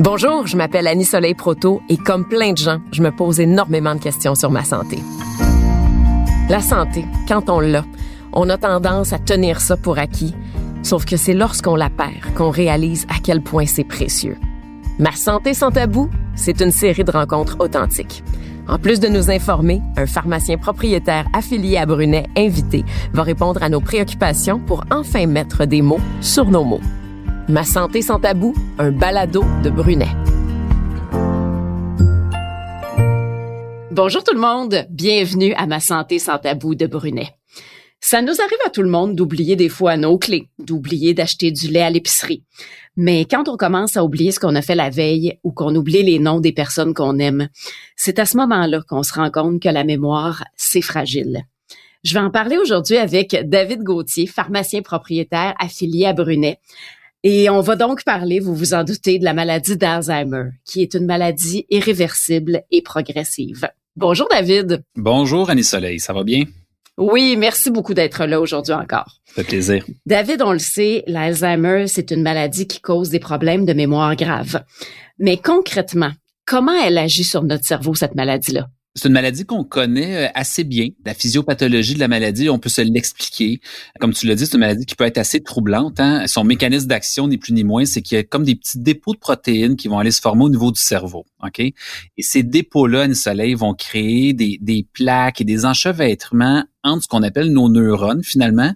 Bonjour, je m'appelle Annie Soleil Proto et comme plein de gens, je me pose énormément de questions sur ma santé. La santé, quand on l'a, on a tendance à tenir ça pour acquis, sauf que c'est lorsqu'on la perd qu'on réalise à quel point c'est précieux. Ma santé sans tabou, c'est une série de rencontres authentiques. En plus de nous informer, un pharmacien propriétaire affilié à Brunet invité va répondre à nos préoccupations pour enfin mettre des mots sur nos mots. Ma santé sans tabou, un balado de Brunet. Bonjour tout le monde, bienvenue à Ma santé sans tabou de Brunet. Ça nous arrive à tout le monde d'oublier des fois nos clés, d'oublier d'acheter du lait à l'épicerie. Mais quand on commence à oublier ce qu'on a fait la veille ou qu'on oublie les noms des personnes qu'on aime, c'est à ce moment-là qu'on se rend compte que la mémoire, c'est fragile. Je vais en parler aujourd'hui avec David Gauthier, pharmacien propriétaire affilié à Brunet. Et on va donc parler, vous vous en doutez, de la maladie d'Alzheimer, qui est une maladie irréversible et progressive. Bonjour David. Bonjour Annie Soleil, ça va bien? Oui, merci beaucoup d'être là aujourd'hui encore. Ça fait plaisir. David, on le sait, l'Alzheimer, c'est une maladie qui cause des problèmes de mémoire graves. Mais concrètement, comment elle agit sur notre cerveau, cette maladie-là? C'est une maladie qu'on connaît euh, assez bien. La physiopathologie de la maladie, on peut se l'expliquer. Comme tu l'as dit, c'est une maladie qui peut être assez troublante. Hein. Son mécanisme d'action, ni plus ni moins, c'est qu'il y a comme des petits dépôts de protéines qui vont aller se former au niveau du cerveau. Ok? Et ces dépôts-là, une soleil, vont créer des, des plaques et des enchevêtrements entre ce qu'on appelle nos neurones, finalement,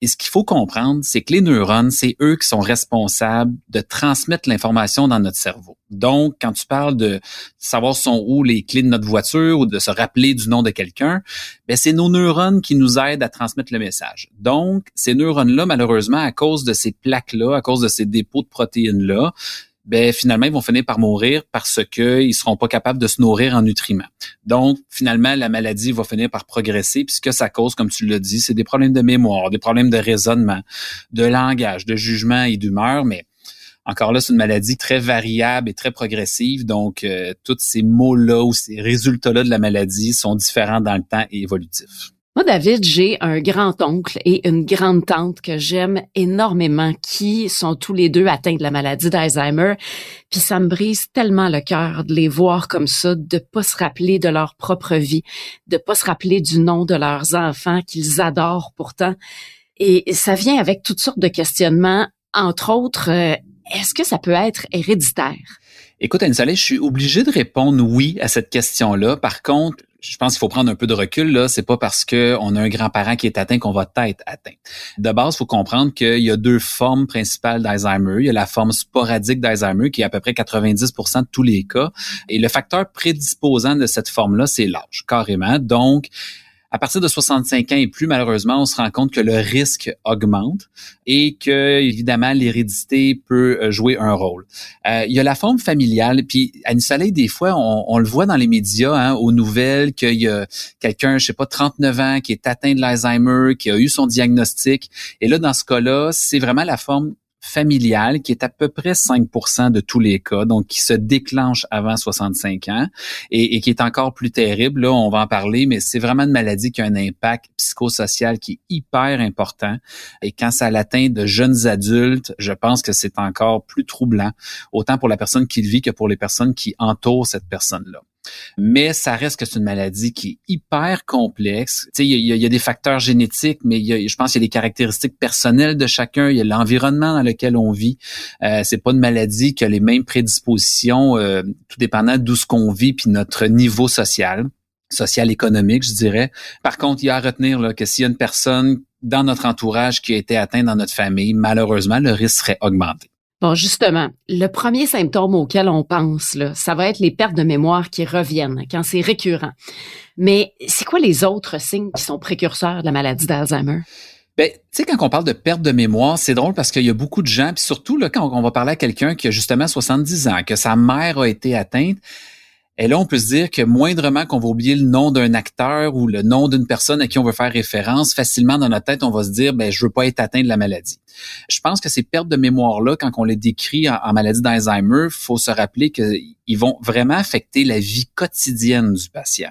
et ce qu'il faut comprendre, c'est que les neurones, c'est eux qui sont responsables de transmettre l'information dans notre cerveau. Donc, quand tu parles de savoir sont où les clés de notre voiture ou de se rappeler du nom de quelqu'un, ben c'est nos neurones qui nous aident à transmettre le message. Donc, ces neurones-là, malheureusement, à cause de ces plaques-là, à cause de ces dépôts de protéines-là, ben finalement ils vont finir par mourir parce que ils seront pas capables de se nourrir en nutriments. Donc finalement la maladie va finir par progresser puisque ça cause comme tu l'as dit, c'est des problèmes de mémoire, des problèmes de raisonnement, de langage, de jugement et d'humeur mais encore là, c'est une maladie très variable et très progressive. Donc, euh, tous ces mots-là ou ces résultats-là de la maladie sont différents dans le temps et évolutifs. Moi, David, j'ai un grand-oncle et une grande-tante que j'aime énormément qui sont tous les deux atteints de la maladie d'Alzheimer. Puis ça me brise tellement le cœur de les voir comme ça, de pas se rappeler de leur propre vie, de pas se rappeler du nom de leurs enfants qu'ils adorent pourtant. Et ça vient avec toutes sortes de questionnements, entre autres, euh, est-ce que ça peut être héréditaire? Écoute, anne je suis obligé de répondre oui à cette question-là. Par contre, je pense qu'il faut prendre un peu de recul là. C'est pas parce que on a un grand-parent qui est atteint qu'on va être atteint. De base, il faut comprendre qu'il y a deux formes principales d'Alzheimer. Il y a la forme sporadique d'Alzheimer qui est à peu près 90% de tous les cas. Et le facteur prédisposant de cette forme-là, c'est l'âge, carrément. Donc, à partir de 65 ans et plus, malheureusement, on se rend compte que le risque augmente et que, évidemment, l'hérédité peut euh, jouer un rôle. Euh, il y a la forme familiale, puis une soleil, des fois, on, le voit dans les médias, hein, aux nouvelles, qu'il y a quelqu'un, je sais pas, 39 ans, qui est atteint de l'Alzheimer, qui a eu son diagnostic. Et là, dans ce cas-là, c'est vraiment la forme familiale qui est à peu près 5% de tous les cas, donc qui se déclenche avant 65 ans et, qui est encore plus terrible. Là, on va en parler, mais c'est vraiment une maladie qui a un impact psychosocial qui est hyper important. Et quand ça l'atteint de jeunes adultes, je pense que c'est encore plus troublant, autant pour la personne qui le vit que pour les personnes qui entourent cette personne-là mais ça reste que c'est une maladie qui est hyper complexe. Il y, a des facteurs génétiques, mais y a, je pense qu'il y a des caractéristiques personnelles de chacun. Il y a l'environnement dans lequel on vit. Euh, c'est pas une maladie qui a les mêmes prédispositions, euh, tout dépendant d'où ce qu'on vit puis notre niveau social social économique, je dirais. Par contre, il y a à retenir là, que s'il y a une personne dans notre entourage qui a été atteinte dans notre famille, malheureusement, le risque serait augmenté. Bon, justement, le premier symptôme auquel on pense, là, ça va être les pertes de mémoire qui reviennent quand c'est récurrent. Mais c'est quoi les autres signes qui sont précurseurs de la maladie d'Alzheimer? Ben, tu sais, quand on parle de perte de mémoire, c'est drôle parce qu'il y a beaucoup de gens, puis surtout là, quand on va parler à quelqu'un qui a justement 70 ans, que sa mère a été atteinte, Et là, on peut se dire que moindrement qu'on va oublier le nom d'un acteur ou le nom d'une personne à qui on veut faire référence, facilement dans notre tête, on va se dire, ben, je veux pas être atteint de la maladie. Je pense que ces pertes de mémoire-là, quand on les décrit en, maladie d'Alzheimer, faut se rappeler qu'ils vont vraiment affecter la vie quotidienne du patient.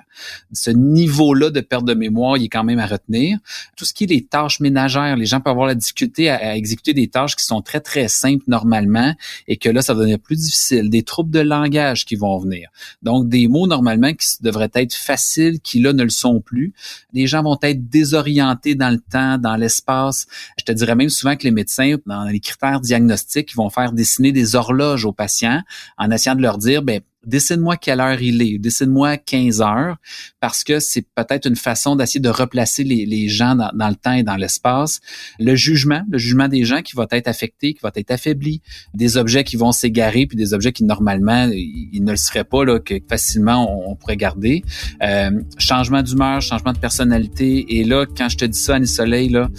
Ce niveau-là de perte de mémoire, il est quand même à retenir. Tout ce qui est les tâches ménagères, les gens peuvent avoir la difficulté à, exécuter des tâches qui sont très, très simples normalement et que là, ça va devenir plus difficile. Des troubles de langage qui vont venir. Donc, des mots normalement qui devraient être faciles, qui là ne le sont plus. Les gens vont être désorientés dans le temps, dans l'espace. Je te dirais même souvent que les médecins, dans les critères diagnostiques, vont faire dessiner des horloges aux patients en essayant de leur dire, ben, dessine-moi quelle heure il est, dessine-moi 15 heures, parce que c'est peut-être une façon d'essayer de replacer les, gens dans, dans, le temps et dans l'espace. Le jugement, le jugement des gens qui va être affecté, qui va être affaibli, des objets qui vont s'égarer, puis des objets qui normalement ils ne le seraient pas là, que facilement on, pourrait garder. Euh, changement d'humeur, changement de personnalité. Et là, quand je te dis ça, Annie Soleil, là,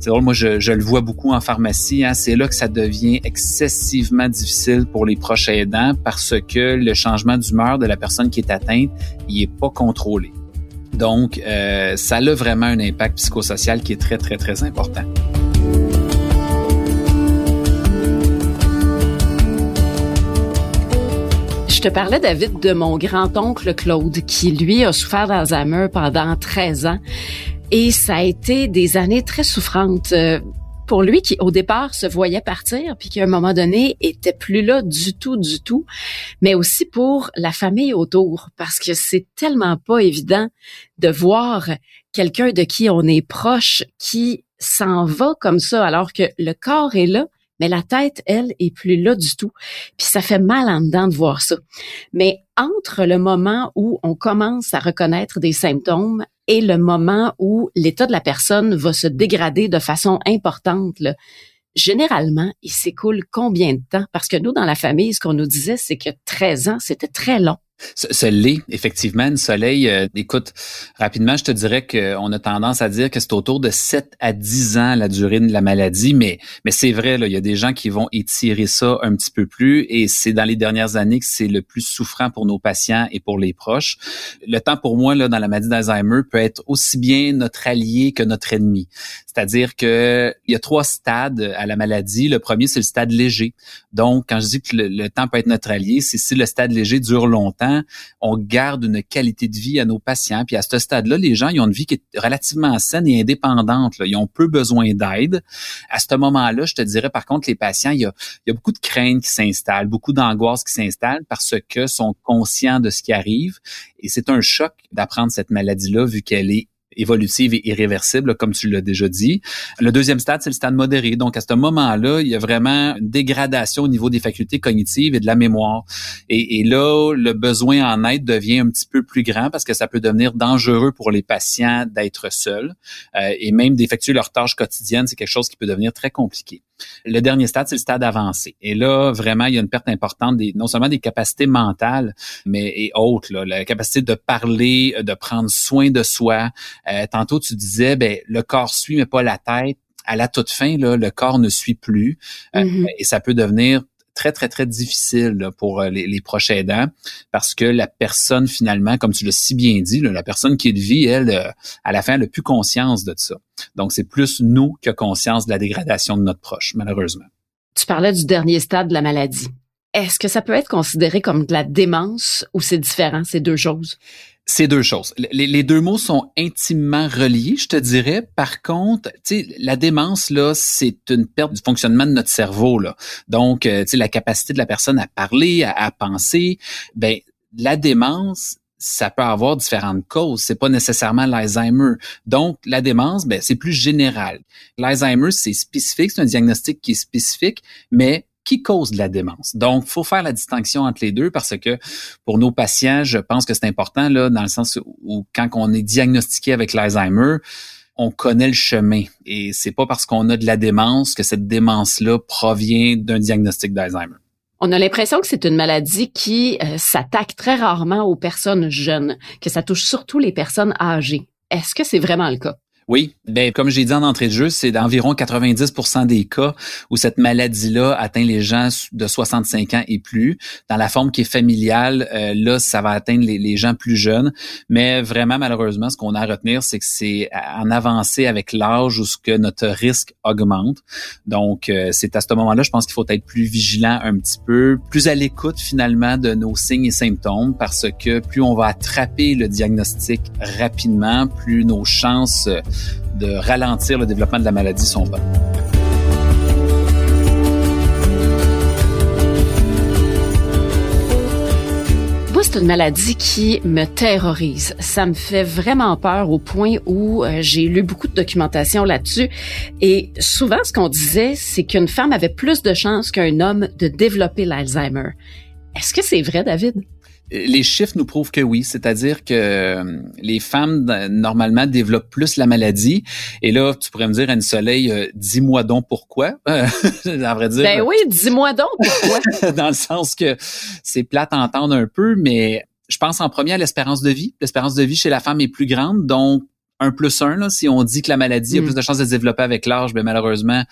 c'est drôle, moi je, je, le vois beaucoup en pharmacie. Hein, c'est là que ça devient excessivement difficile pour les proches aidants parce que le changement d'humeur de la personne qui est atteinte, il est pas contrôlé. Donc, euh, ça a vraiment un impact psychosocial qui est très, très, très important. Je te parlais, David, de mon grand-oncle Claude, qui, lui, a souffert d'Alzheimer pendant 13 ans. Et ça a été des années très souffrantes. Pour lui qui au départ se voyait partir puis qui à un moment donné était plus là du tout du tout mais aussi pour la famille autour parce que c'est tellement pas évident de voir quelqu'un de qui on est proche qui s'en va comme ça alors que le corps est là mais la tête, elle, est plus là du tout. Puis ça fait mal en dedans de voir ça. Mais entre le moment où on commence à reconnaître des symptômes et le moment où l'état de la personne va se dégrader de façon importante, là, généralement, il s'écoule combien de temps? Parce que nous, dans la famille, ce qu'on nous disait, c'est que 13 ans, c'était très long. Ce, l'est, effectivement, une soleil. Euh, écoute, rapidement, je te dirais qu'on a tendance à dire que c'est autour de 7 à 10 ans la durée de la maladie, mais, mais c'est vrai, là, il y a des gens qui vont étirer ça un petit peu plus et c'est dans les dernières années que c'est le plus souffrant pour nos patients et pour les proches. Le temps pour moi, là, dans la maladie d'Alzheimer peut être aussi bien notre allié que notre ennemi. C'est-à-dire que il y a trois stades à la maladie. Le premier, c'est le stade léger. Donc, quand je dis que le temps peut être notre allié, c'est si le stade léger dure longtemps, on garde une qualité de vie à nos patients. Puis à ce stade-là, les gens, ils ont une vie qui est relativement saine et indépendante. Ils ont peu besoin d'aide. À ce moment-là, je te dirais, par contre, les patients, il y a, beaucoup de craintes qui s'installent, beaucoup d'angoisse qui s'installent parce que sont conscients de ce qui arrive. Et c'est un choc d'apprendre cette maladie-là vu qu'elle est évolutive et irréversible, comme tu l'as déjà dit. Le deuxième stade, c'est le stade modéré. Donc, à ce moment-là, il y a vraiment une dégradation au niveau des facultés cognitives et de la mémoire. Et, là, le besoin en aide devient un petit peu plus grand parce que ça peut devenir dangereux pour les patients d'être seuls euh, et même d'effectuer leurs tâches quotidiennes. C'est quelque chose qui peut devenir très compliqué. Le dernier stade, c'est le stade avancé. Et là, vraiment, il y a une perte importante des, non seulement des capacités mentales, mais et autres, là, la capacité de parler, de prendre soin de soi, euh, tantôt, tu disais, ben, le corps suit, mais pas la tête. À la toute fin, là, le corps ne suit plus euh, mm-hmm. et ça peut devenir très, très, très difficile pour euh, les, proches aidants parce que la personne, finalement, comme tu l'as si bien dit, la personne qui de vie, elle, à la fin, elle n'a plus conscience de ça. Donc, c'est plus nous qui avons conscience de la dégradation de notre proche, malheureusement. Tu parlais du dernier stade de la maladie. Est-ce que ça peut être considéré comme de la démence ou c'est différent, ces deux choses? C'est deux choses. Les, deux mots sont intimement reliés, je te dirais. Par contre, la démence là, c'est une perte du fonctionnement de notre cerveau là. Donc, euh, la capacité de la personne à parler, à, penser, ben la démence, ça peut avoir différentes causes. C'est pas nécessairement l'Alzheimer. Donc, la démence, ben, c'est plus général. L'Alzheimer, c'est spécifique, c'est un diagnostic qui est spécifique, mais qui cause de la démence. Donc, faut faire la distinction entre les deux parce que pour nos patients, je pense que c'est important là, dans le sens où quand on est diagnostiqué avec l'Alzheimer, on connaît le chemin et c'est pas parce qu'on a de la démence que cette démence-là provient d'un diagnostic d'Alzheimer. On a l'impression que c'est une maladie qui euh, s'attaque très rarement aux personnes jeunes, que ça touche surtout les personnes âgées. Est-ce que c'est vraiment le cas? Oui, ben comme j'ai dit en entrée de jeu, c'est d'environ 90% des cas où cette maladie-là atteint les gens de 65 ans et plus. Dans la forme qui est familiale, euh, là, ça va atteindre les, gens plus jeunes. Mais vraiment, malheureusement, ce qu'on a à retenir, c'est que c'est en avancée avec l'âge où ce que notre risque augmente. Donc, euh, c'est à ce moment-là, je pense qu'il faut être plus vigilant un petit peu, plus à l'écoute finalement de nos signes et symptômes, parce que plus on va attraper le diagnostic rapidement, plus nos chances de ralentir le développement de la maladie sont bonnes. C'est une maladie qui me terrorise. Ça me fait vraiment peur au point où euh, j'ai lu beaucoup de documentation là-dessus. Et souvent, ce qu'on disait, c'est qu'une femme avait plus de chances qu'un homme de développer l'Alzheimer. Est-ce que c'est vrai, David? Les chiffres nous prouvent que oui, c'est-à-dire que euh, les femmes normalement développent plus la maladie. Et là, tu pourrais me dire, Anne Soleil, euh, dis-moi donc pourquoi. à vrai dire. Ben oui, dis-moi donc pourquoi. dans le sens que c'est plate à entendre un peu, mais je pense en premier à l'espérance de vie. L'espérance de vie chez la femme est plus grande, donc un plus un. Là, si on dit que la maladie a mm. plus de chances de se développer avec l'âge, ben malheureusement,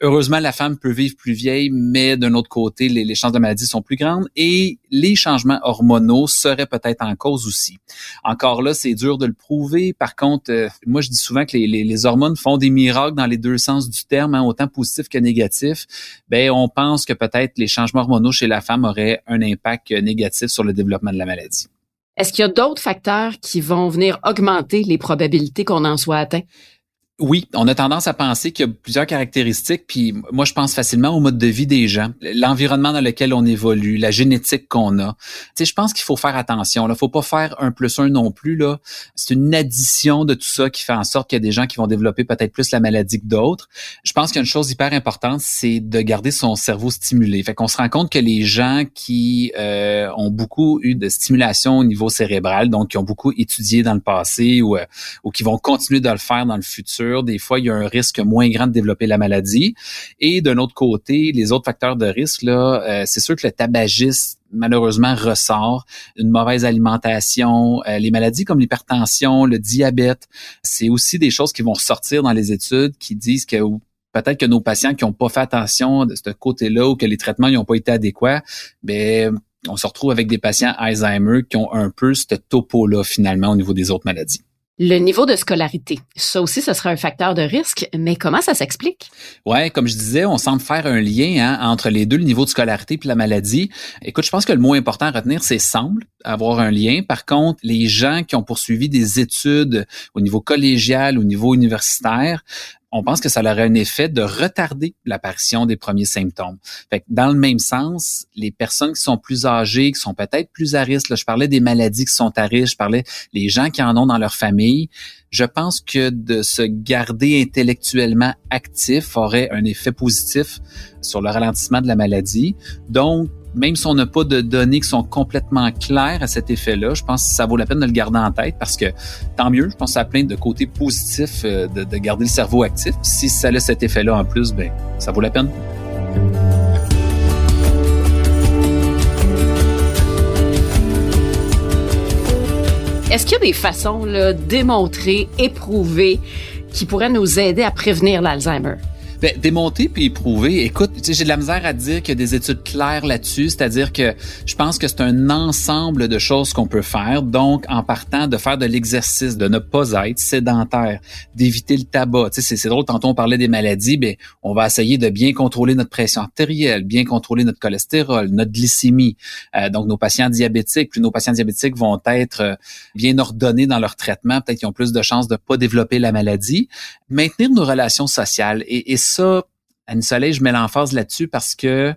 heureusement, la femme peut vivre plus vieille, mais d'un autre côté, les, chances de maladie sont plus grandes et les changements hormonaux seraient peut-être en cause aussi. Encore là, c'est dur de le prouver. Par contre, euh, moi, je dis souvent que les, hormones font des miracles dans les deux sens du terme, hein, autant positif que négatif. Ben, on pense que peut-être les changements hormonaux chez la femme auraient un impact négatif sur le développement de la maladie. Est-ce qu'il y a d'autres facteurs qui vont venir augmenter les probabilités qu'on en soit atteint? Oui, on a tendance à penser qu'il y a plusieurs caractéristiques, puis moi je pense facilement au mode de vie des gens, l'environnement dans lequel on évolue, la génétique qu'on a. Tu sais, je pense qu'il faut faire attention. Là, faut pas faire un plus un non plus. Là, c'est une addition de tout ça qui fait en sorte qu'il y a des gens qui vont développer peut-être plus la maladie que d'autres. Je pense qu'il y a une chose hyper importante, c'est de garder son cerveau stimulé. Fait qu'on se rend compte que les gens qui euh, ont beaucoup eu de stimulation au niveau cérébral, donc qui ont beaucoup étudié dans le passé ou, euh, ou qui vont continuer de le faire dans le futur des fois, il y a un risque moins grand de développer la maladie. Et d'un autre côté, les autres facteurs de risque, là, euh, c'est sûr que le tabagisme malheureusement ressort, une mauvaise alimentation, euh, les maladies comme l'hypertension, le diabète, c'est aussi des choses qui vont ressortir dans les études qui disent que peut-être que nos patients qui n'ont pas fait attention de ce côté-là ou que les traitements n'ont pas été adéquats, ben on se retrouve avec des patients Alzheimer qui ont un peu ce topo-là finalement au niveau des autres maladies. Le niveau de scolarité, ça aussi, ce sera un facteur de risque, mais comment ça s'explique? Ouais, comme je disais, on semble faire un lien hein, entre les deux, le niveau de scolarité puis la maladie. Écoute, je pense que le mot important à retenir, c'est semble avoir un lien. Par contre, les gens qui ont poursuivi des études au niveau collégial, au niveau universitaire, on pense que ça aurait un effet de retarder l'apparition des premiers symptômes. Fait dans le même sens, les personnes qui sont plus âgées, qui sont peut-être plus à risque, là, je parlais des maladies qui sont à risque, je parlais des gens qui en ont dans leur famille, je pense que de se garder intellectuellement actif aurait un effet positif sur le ralentissement de la maladie. Donc, même si on n'a pas de données qui sont complètement claires à cet effet-là, je pense que ça vaut la peine de le garder en tête parce que tant mieux, je pense que ça plein de côtés positifs euh, de, de garder le cerveau actif. Si ça a cet effet-là en plus, ben ça vaut la peine. Est-ce qu'il y a des façons là, démontrées, éprouvées, qui pourraient nous aider à prévenir l'Alzheimer? Ben, démonter puis éprouver. Écoute, j'ai de la misère à dire qu'il y a des études claires là-dessus. C'est-à-dire que je pense que c'est un ensemble de choses qu'on peut faire. Donc, en partant de faire de l'exercice, de ne pas être sédentaire, d'éviter le tabac. Tu sais, c'est drôle. Tantôt on parlait des maladies. Ben, on va essayer de bien contrôler notre pression artérielle, bien contrôler notre cholestérol, notre glycémie. Euh, donc, nos patients diabétiques, plus nos patients diabétiques vont être euh, bien ordonnés dans leur traitement. Peut-être qu'ils ont plus de chances de pas développer la maladie. Maintenir nos relations sociales et, et ça, Anne Soleil, je mets l'emphase là-dessus parce que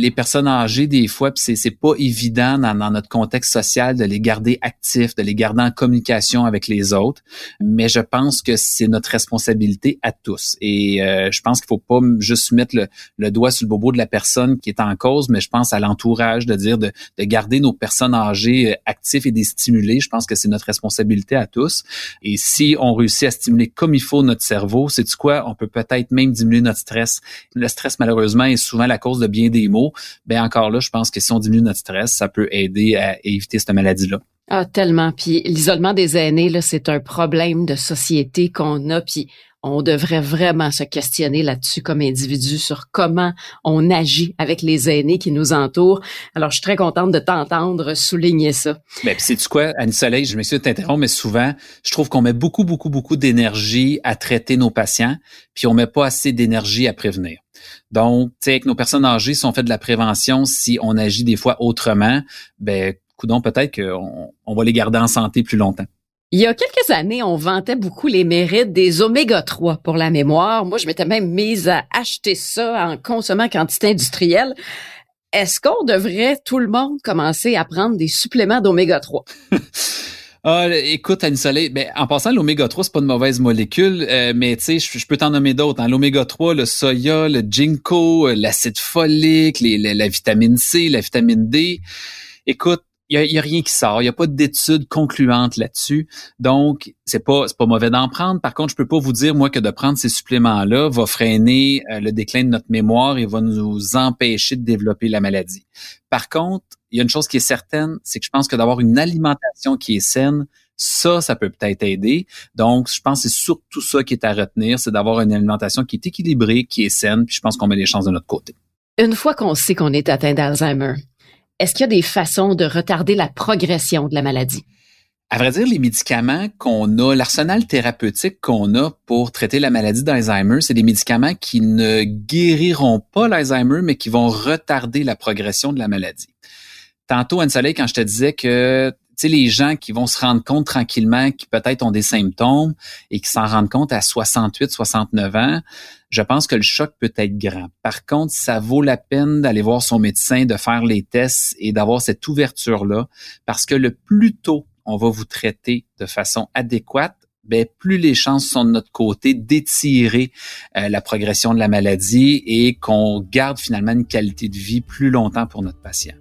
les personnes âgées, des fois, c'est, c'est pas évident dans, notre contexte social de les garder actifs, de les garder en communication avec les autres. Mais je pense que c'est notre responsabilité à tous. Et euh, je pense qu'il faut pas juste mettre le, doigt sur le bobo de la personne qui est en cause, mais je pense à l'entourage de dire de, de garder nos personnes âgées euh, actifs et de stimuler. Je pense que c'est notre responsabilité à tous. Et si on réussit à stimuler comme il faut notre cerveau, c'est quoi? On peut peut-être même diminuer notre stress. Le stress, malheureusement, est souvent la cause de bien des maux ben encore là, je pense que si on diminue notre stress, ça peut aider à éviter cette maladie-là. Ah, tellement. Puis l'isolement des aînés, là, c'est un problème de société qu'on a. Puis on devrait vraiment se questionner là-dessus comme individu sur comment on agit avec les aînés qui nous entourent. Alors, je suis très contente de t'entendre souligner ça. Mais puis, c'est quoi, Annie Soleil, je m'excuse de t'interrompre, mais souvent, je trouve qu'on met beaucoup, beaucoup, beaucoup d'énergie à traiter nos patients, puis on met pas assez d'énergie à prévenir. Donc, tu sais, avec nos personnes âgées, si on fait de la prévention, si on agit des fois autrement, ben, coudon, peut-être qu'on on va les garder en santé plus longtemps. Il y a quelques années, on vantait beaucoup les mérites des oméga 3 pour la mémoire. Moi, je m'étais même mise à acheter ça en consommant quantité industrielle. Est-ce qu'on devrait, tout le monde, commencer à prendre des suppléments d'oméga 3? Ah, écoute, Annie Soleil, ben, en passant, l'oméga 3, c'est pas une mauvaise molécule, euh, mais tu sais, je, peux t'en nommer d'autres. Hein. L'oméga 3, le soya, le ginkgo, euh, l'acide folique, la vitamine C, la vitamine D. Écoute, il y a, rien qui sort, il y a pas d'études concluantes là-dessus. Donc, c'est pas c'est pas mauvais d'en prendre. Par contre, je peux pas vous dire moi que de prendre ces suppléments-là va freiner euh, le déclin de notre mémoire et va nous empêcher de développer la maladie. Par contre, il y a une chose qui est certaine, c'est que je pense que d'avoir une alimentation qui est saine, ça, ça peut peut-être aider. Donc, je pense que c'est surtout ça qui est à retenir, c'est d'avoir une alimentation qui est équilibrée, qui est saine, puis je pense qu'on met les chances de notre côté. Une fois qu'on sait qu'on est atteint d'Alzheimer, est-ce qu'il y a des façons de retarder la progression de la maladie? À vrai dire, les médicaments qu'on a, l'arsenal thérapeutique qu'on a pour traiter la maladie d'Alzheimer, c'est des médicaments qui ne guériront pas l'Alzheimer, mais qui vont retarder la progression de la maladie. Tantôt, Anne-Soleil, quand je te disais que sais, les gens qui vont se rendre compte tranquillement qui peut-être ont des symptômes et qui s'en rendent compte à 68, 69 ans, je pense que le choc peut être grand. Par contre, ça vaut la peine d'aller voir son médecin, de faire les tests et d'avoir cette ouverture-là parce que le plus tôt on va vous traiter de façon adéquate, ben, plus les chances sont de notre côté d'étirer euh, la progression de la maladie et qu'on garde finalement une qualité de vie plus longtemps pour notre patient.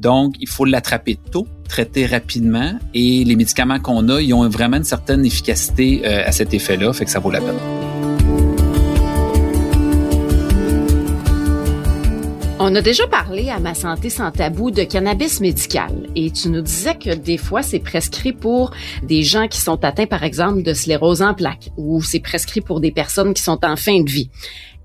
Donc, il faut l'attraper tôt, traiter rapidement et les médicaments qu'on a, ils ont vraiment une certaine efficacité euh, à cet effet-là, fait que ça vaut la peine. On a déjà parlé à Ma Santé sans tabou de cannabis médical et tu nous disais que des fois c'est prescrit pour des gens qui sont atteints par exemple de sclérose en plaques ou c'est prescrit pour des personnes qui sont en fin de vie.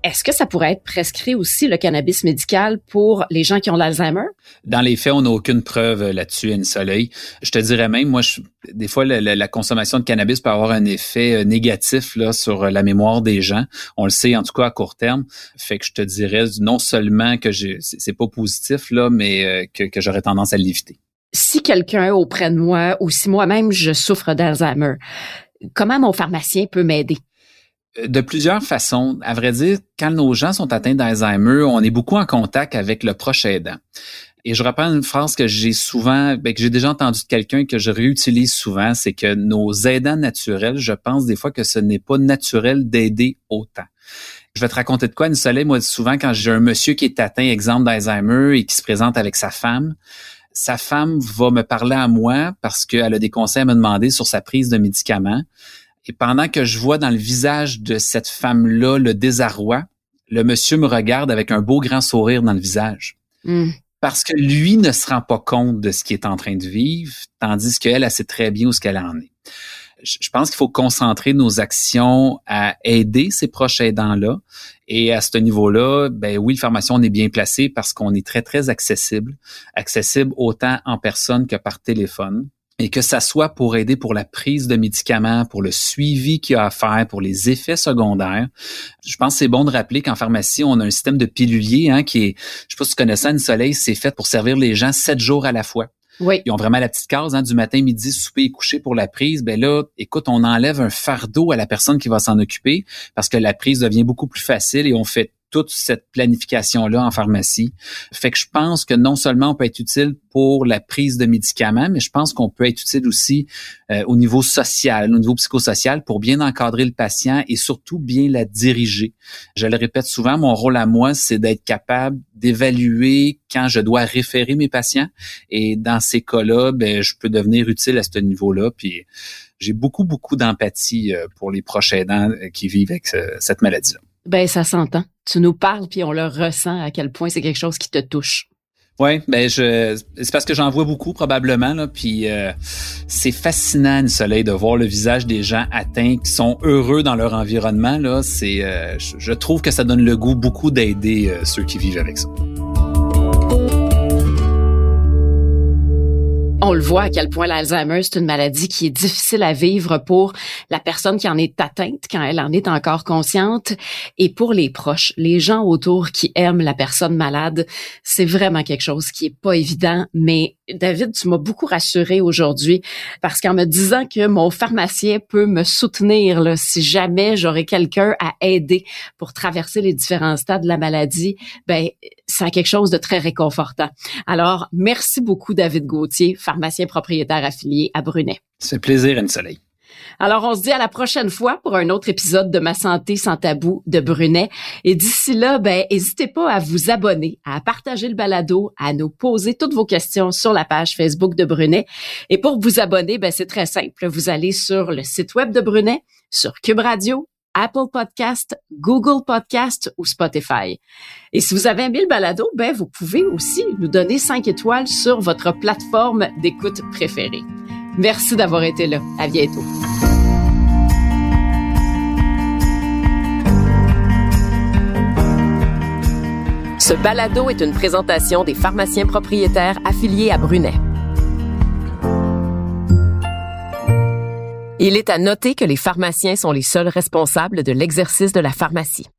Est-ce que ça pourrait être prescrit aussi le cannabis médical pour les gens qui ont l'Alzheimer? Dans les faits, on n'a aucune preuve là-dessus, Anne Soleil. Je te dirais même, moi, des fois, la, consommation de cannabis peut avoir un effet euh, négatif là, sur la mémoire des gens. On le sait, en tout cas, à court terme. Fait que je te dirais non seulement que c'est pas positif, là, mais euh, que, que j'aurais tendance à l'éviter. Si quelqu'un auprès de moi ou si moi-même je souffre d'Alzheimer, comment mon pharmacien peut m'aider? De plusieurs façons. À vrai dire, quand nos gens sont atteints d'Alzheimer, on est beaucoup en contact avec le proche aidant. Et je reprends une phrase que j'ai souvent, ben, que j'ai déjà entendu de quelqu'un que je réutilise souvent, c'est que nos aidants naturels, je pense des fois que ce n'est pas naturel d'aider autant. Je vais te raconter de quoi, soleil. Moi, souvent, quand j'ai un monsieur qui est atteint, exemple d'Alzheimer, et qui se présente avec sa femme, sa femme va me parler à moi parce qu'elle a des conseils à me demander sur sa prise de médicaments. Et pendant que je vois dans le visage de cette femme-là le désarroi, le monsieur me regarde avec un beau grand sourire dans le visage. Hmm. Parce que lui ne se rend pas compte de ce qu'il est en train de vivre, tandis qu'elle, elle sait très bien où ce qu'elle en est. Je pense qu'il faut concentrer nos actions à aider ces proches aidants-là. Et à ce niveau-là, ben oui, le pharmacien, on est bien placé parce qu'on est très, très accessible. Accessible autant en personne que par téléphone et que ça soit pour aider pour la prise de médicaments, pour le suivi qu'il y a à faire, pour les effets secondaires. Je pense que c'est bon de rappeler qu'en pharmacie, on a un système de pilulier hein, qui est, je sais pas si tu connais ça, une soleil, c'est fait pour servir les gens sept jours à la fois. Oui. Ils ont vraiment la petite case hein, du matin, midi, souper et coucher pour la prise. Ben là, écoute, on enlève un fardeau à la personne qui va s'en occuper parce que la prise devient beaucoup plus facile et on fait toute cette planification-là en pharmacie. Fait que je pense que non seulement on peut être utile pour la prise de médicaments, mais je pense qu'on peut être utile aussi euh, au niveau social, au niveau psychosocial, pour bien encadrer le patient et surtout bien la diriger. Je le répète souvent, mon rôle à moi, c'est d'être capable d'évaluer quand je dois référer mes patients. Et dans ces cas-là, ben, je peux devenir utile à ce niveau-là. Puis j'ai beaucoup, beaucoup d'empathie euh, pour les proches aidants euh, qui vivent avec cette maladie-là. Ben, ça s'entend. Tu nous parles puis on le ressent à quel point c'est quelque chose qui te touche. Oui, ben je c'est parce que j'en vois beaucoup probablement là, puis euh, c'est fascinant le soleil de voir le visage des gens atteints qui sont heureux dans leur environnement là. C'est euh, je trouve que ça donne le goût beaucoup d'aider euh, ceux qui vivent avec ça. On le voit à quel point l'Alzheimer, c'est une maladie qui est difficile à vivre pour la personne qui en est atteinte quand elle en est encore consciente et pour les proches, les gens autour qui aiment la personne malade. C'est vraiment quelque chose qui est pas évident, mais David, tu m'as beaucoup rassuré aujourd'hui parce qu'en me disant que mon pharmacien peut me soutenir si jamais j'aurais quelqu'un à aider pour traverser les différents stades de la maladie, ben c'est quelque chose de très réconfortant. Alors, merci beaucoup David Gauthier, pharmacien propriétaire affilié à Brunet. C'est plaisir, Anne Soleil. Alors, on se dit à la prochaine fois pour un autre épisode de Ma santé sans tabou de Brunet. Et d'ici là, ben, n'hésitez pas à vous abonner, à partager le balado, à nous poser toutes vos questions sur la page Facebook de Brunet. Et pour vous abonner, ben, c'est très simple. Vous allez sur le site web de Brunet, sur Cube Radio, Apple Podcast, Google Podcast ou Spotify. Et si vous avez aimé le balado, ben, vous pouvez aussi nous donner 5 étoiles sur votre plateforme d'écoute préférée. Merci d'avoir été là. À bientôt. Ce balado est une présentation des pharmaciens propriétaires affiliés à Brunet. Il est à noter que les pharmaciens sont les seuls responsables de l'exercice de la pharmacie.